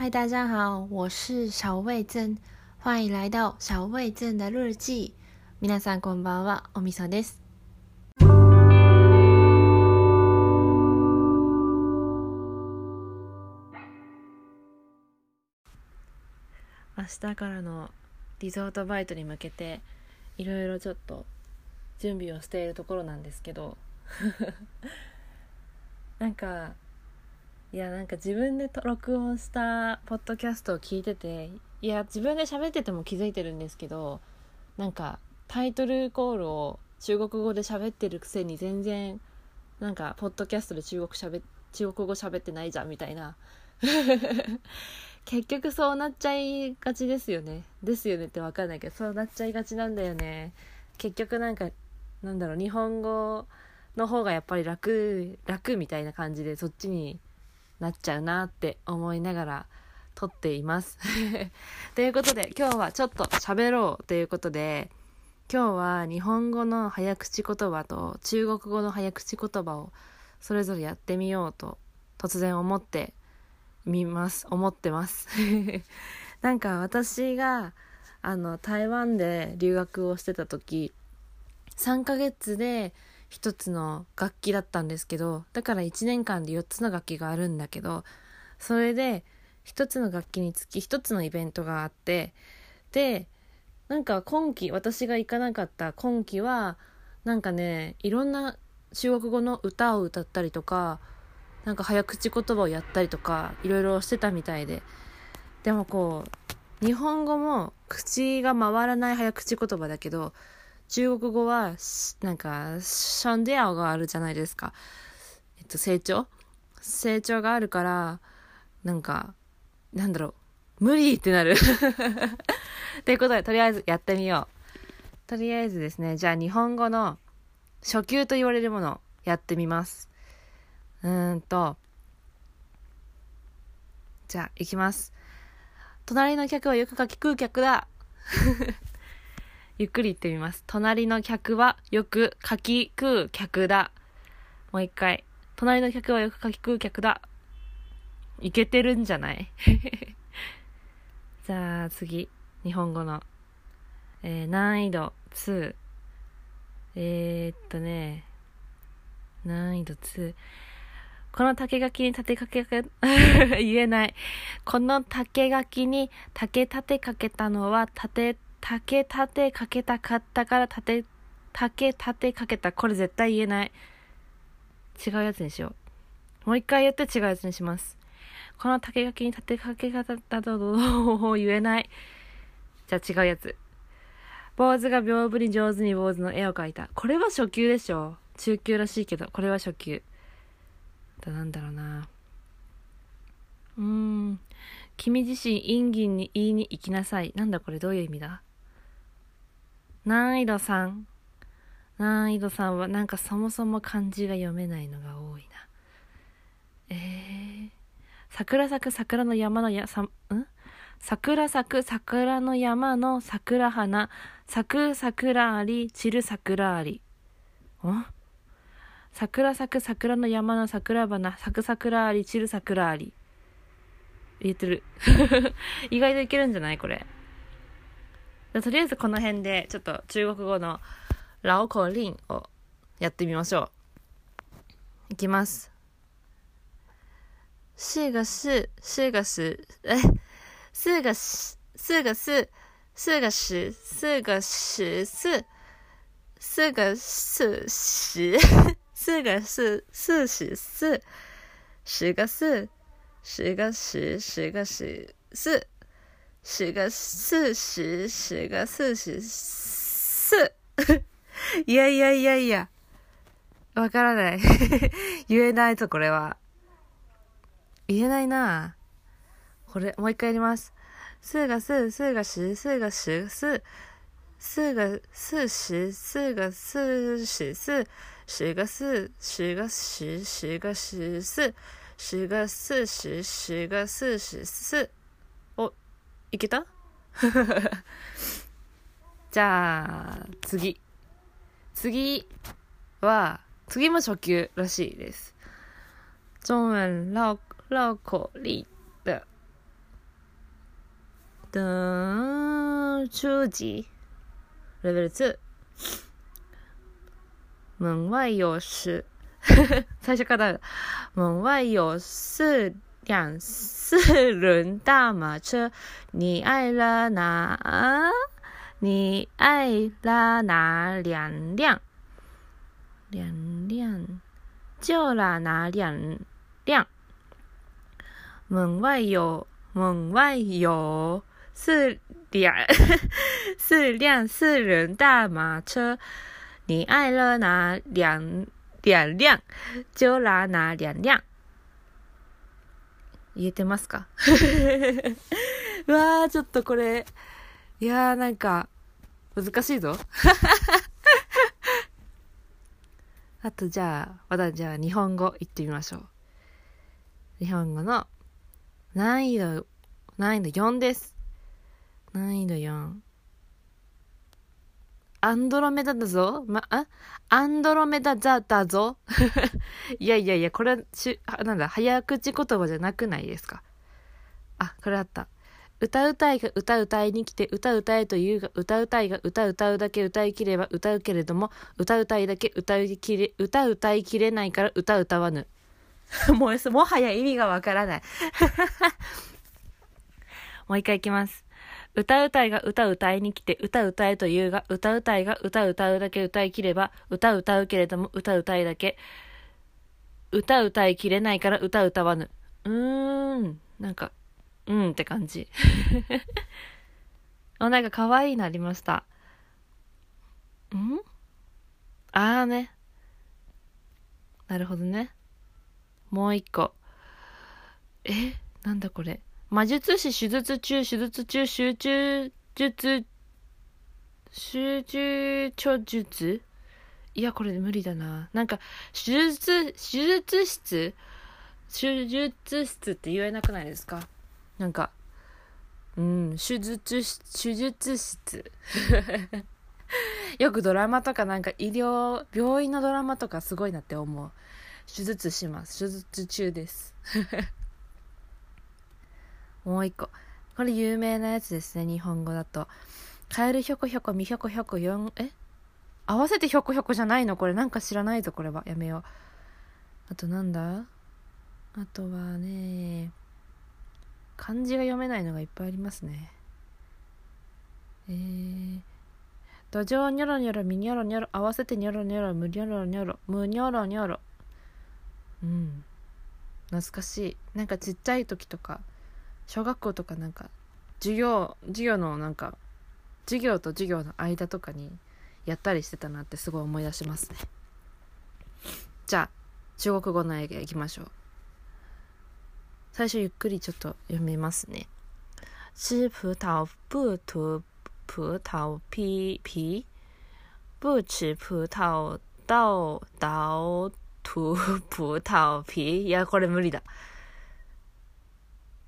嗨，大家好，我是小味珍，欢迎来到小味珍的日记。皆さんこんばんは、おみそです。明日からのリゾートバイトに向けていろいろちょっと準備をしているところなんですけど なんかいやなんか自分で録音したポッドキャストを聞いてていや自分で喋ってても気づいてるんですけどなんかタイトルコールを中国語で喋ってるくせに全然なんかポッドキャストで中国しゃべ中国語喋ってないじゃんみたいな。結局そうなっちゃいがちですよね。ですよねって分かんないけどそうなっちゃいがちなんだよね。結局なんかなんだろう日本語の方がやっぱり楽楽みたいな感じでそっちになっちゃうなって思いながら撮っています。ということで今日はちょっと喋ろうということで今日は日本語の早口言葉と中国語の早口言葉をそれぞれやってみようと突然思ってみます思ってます なんか私があの台湾で留学をしてた時3ヶ月で一つの楽器だったんですけどだから1年間で4つの楽器があるんだけどそれで1つの楽器につき1つのイベントがあってでなんか今期私が行かなかった今期はなんかねいろんな中国語の歌を歌ったりとかなんか早口言葉をやったりとかいろいろしてたみたいで。でもこう日本語も口が回らない早口言葉だけど中国語は、なんか、シャンデアがあるじゃないですか。えっと、成長？成長があるから、なんか、なんだろう、無理ってなる。ということで、とりあえずやってみよう。とりあえずですね、じゃあ日本語の初級と言われるものやってみます。うーんと、じゃあ、行きます。隣の客はよくかき食う客だ。ゆっくり言ってみます。隣の客はよくかき食う客だ。もう一回。隣の客はよくかき食う客だ。いけてるんじゃない？じゃあ次。日本語の。えー、難易度2。えー、っとね。難易度2。この竹垣に立てかけ、言えない。この竹垣に竹立てかけたのは竹竹立てかけたかったから竹、竹立てかけた。これ絶対言えない。違うやつにしよう。もう一回言って違うやつにします。この竹垣に立てかけ方だと言えない。じゃあ違うやつ。坊主が屏風に上手に坊主の絵を描いた。これは初級でしょ。中級らしいけど、これは初級。だなんだろうな。うーん。君自身、陰銀に言いに行きなさい。なんだこれ？どういう意味だ？難易度3。難易度3はなんかそもそも漢字が読めないのが多いな。えー、桜咲く桜の山のや、さ、ん？桜咲く桜の山の桜花、咲く桜あり、散る桜あり。ん桜咲く桜の山の桜花、咲く桜あり、散る桜あり。言えてる。意外といけるんじゃない？これ。とりあえずこの辺でちょっと中国語のラオコリンをやってみましょう。いきます。是个是，是个十，哎，四个十，四个四，四个十，四个十四，四个四十，四个四四十四，十个四，十个十，十个十四。十个四十，十个四十四。いやいやいやいや。わからない。言えないぞ、これは。言えないなこれ、もう一回やります。四が四、四が十、四が十、四。四が四十、四が四十四。十が四、十が十、十が十四。十が四十、十が四十四。いけた？じゃあ、次。次は、次も初級らしいです。中文绕绕口令的等初级レベル2门外有事 最初から。門外有四辆四轮大马车你爱了哪你爱了哪两辆？两辆就了哪两辆？门外有门外有 四辆四辆四轮大马车，你爱了哪两两辆，就拿哪两辆。言えてますか？うわー、ちょっとこれ、いやーなんか、難しいぞ。あとじゃあ、まだじゃあ日本語言ってみましょう。日本語の難易度、難易度4です。難易度4。アンドロメダだぞ。ま、あ？アンドロメダザだぞ。いやいやいや、これし、なんだ、早口言葉じゃなくないですか？あ、これあった。歌うたいが歌うたいに来て歌うたいというが歌うたいが歌う歌うだけ歌いきれば歌うけれども歌うたいだけ歌いきれ歌う歌いきれないから歌歌わぬ。もうもはや意味がわからない。もう一回いきます。歌うたいが歌う歌いに来て歌う歌えというが歌うたいが歌う歌うだけ歌いきれば歌う歌うけれども歌う歌いだけ。歌う歌いきれないから歌う歌わぬ。うーん。なんかうんって感じ。あなんか可愛いなりました。ん？ああね。なるほどね。もう一個。え？なんだこれ？魔術師手術中、手術中、集中術、集中著術いや、これ無理だな。なんか、手術、手術室手術室って言えなくないですか？なんか、うん、手術、手術室。よくドラマとかなんか医療、病院のドラマとかすごいなって思う。手術します。手術中です。もう一個。これ有名なやつですね、日本語だと。カエルひょこひょこ、みひょこひょこ、4、え？合わせてひょこひょこじゃないの？これなんか知らないぞ、これは。やめよう。あとなんだ？あとはね、漢字が読めないのがいっぱいありますね。えー、土壌ニョロニョロ、みニョロニョロ、合わせてニョロニョロ、むニョロニョロ、むニョロニョロ。うん。懐かしい。なんかちっちゃい時とか、小学校とかなんか授業授業のなんか授業と授業の間とかにやったりしてたなってすごい思い出しますね。じゃあ中国語の映画いきましょう。最初ゆっくりちょっと読みますね。吃葡萄不吐葡萄皮皮。不吃葡萄倒倒吐葡萄皮。いやこれ無理だ。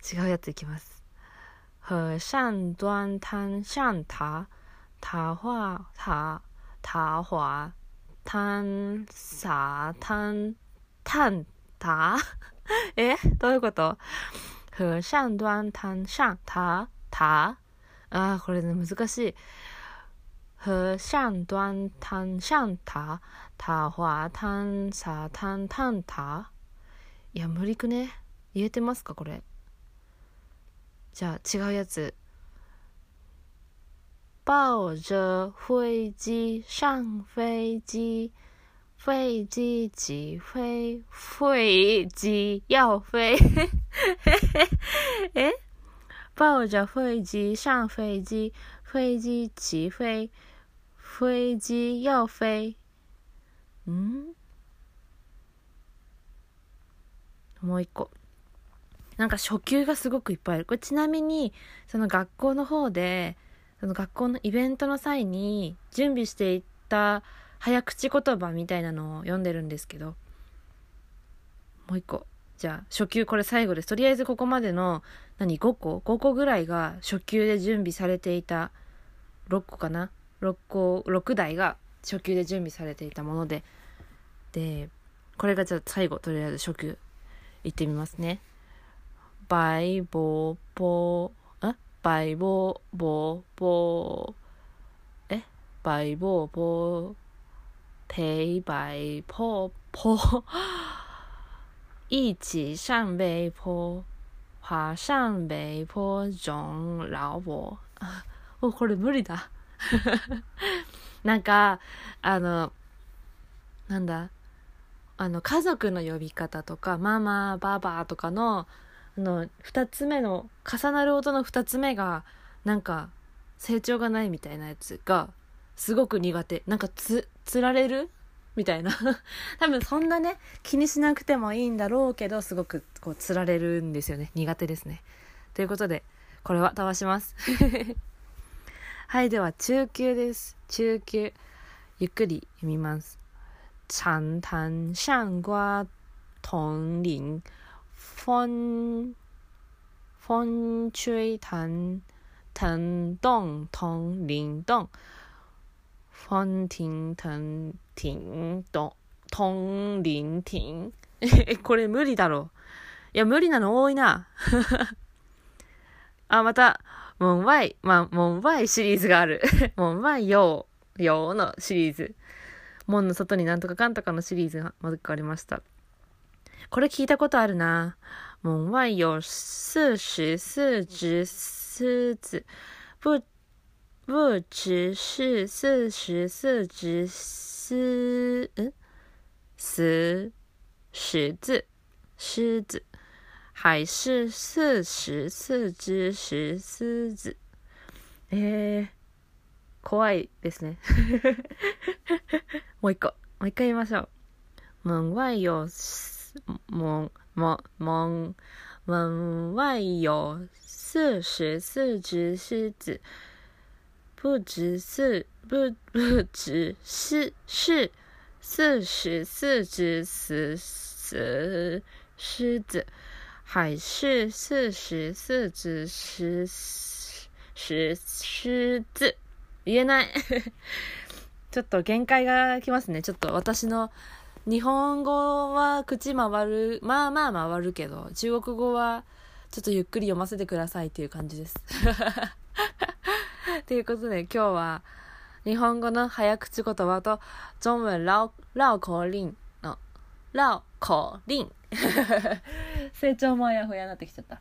違うやついきます。和尚端汤上塔，塔画塔塔滑汤洒汤探塔？え？どういうこと？和尚端汤上塔？塔？あー、これね、難しい。和尚端汤上塔、塔滑汤洒汤探塔？いや、無理くね？言えてますかこれ？じゃあ違うやつ。抱着飞机上飞机，飞机起飞，飞机要飞。え抱着飞机上飞机，飞機起飛、飛機要飛。んもう一個。 なんか初級がすごくいっぱいある。これちなみに、その学校の方で、その学校のイベントの際に準備していった早口言葉みたいなのを読んでるんですけど、もう一個。じゃあ、初級これ最後です。とりあえずここまでの、何、5個 ?5 個ぐらいが初級で準備されていた、6個かな ?6 個、6台が初級で準備されていたもので、で、これがじゃあ最後、とりあえず初級、いってみますね。白萝卜，啊，バイボーボーボーえバイボーボーペイバイポーポー一起上北坡爬上北坡种老婆あおこれ無理だなんかあのなんだあの家族の呼び方とかママババとかのあの2つ目の重なる音の2つ目がなんか成長がないみたいなやつがすごく苦手。なんかつつられる？みたいな。多分そんなね気にしなくてもいいんだろうけどすごくこうつられるんですよね。苦手ですね。ということでこれは飛ばします。はいでは中級です。中級。ゆっくり読みます。长潭上瓜铜铃，风风吹弹藤动铜铃动，风停藤停动铜铃停。これ無理だろう。いや、無理なの多いな。あ、また、モンワイ、まあ、モンワイシリーズがある。モンワイヨー、ヨーのシリーズ。門の外になんとかかんとかのシリーズがまずありました。これ聞いたことあるな。門外有四十四只狮子，不不只是四十四只狮，嗯，十十字狮子，还是四十四只石狮子。えー、怖いですね。もう一個。もう一回言いましょう。門外有、門、門、門、門外有四十四只狮子，不只是不不只是是四十四只死死狮子，还是四十四只狮石狮子。言えないちょっと限界がきますね。ちょっと私の日本語は口回る、まあまあ回るけど、中国語はちょっとゆっくり読ませてくださいっていう感じです。ということで今日は日本語の早口言葉と中文绕绕口令の绕口令成長もあやふやになってきちゃった。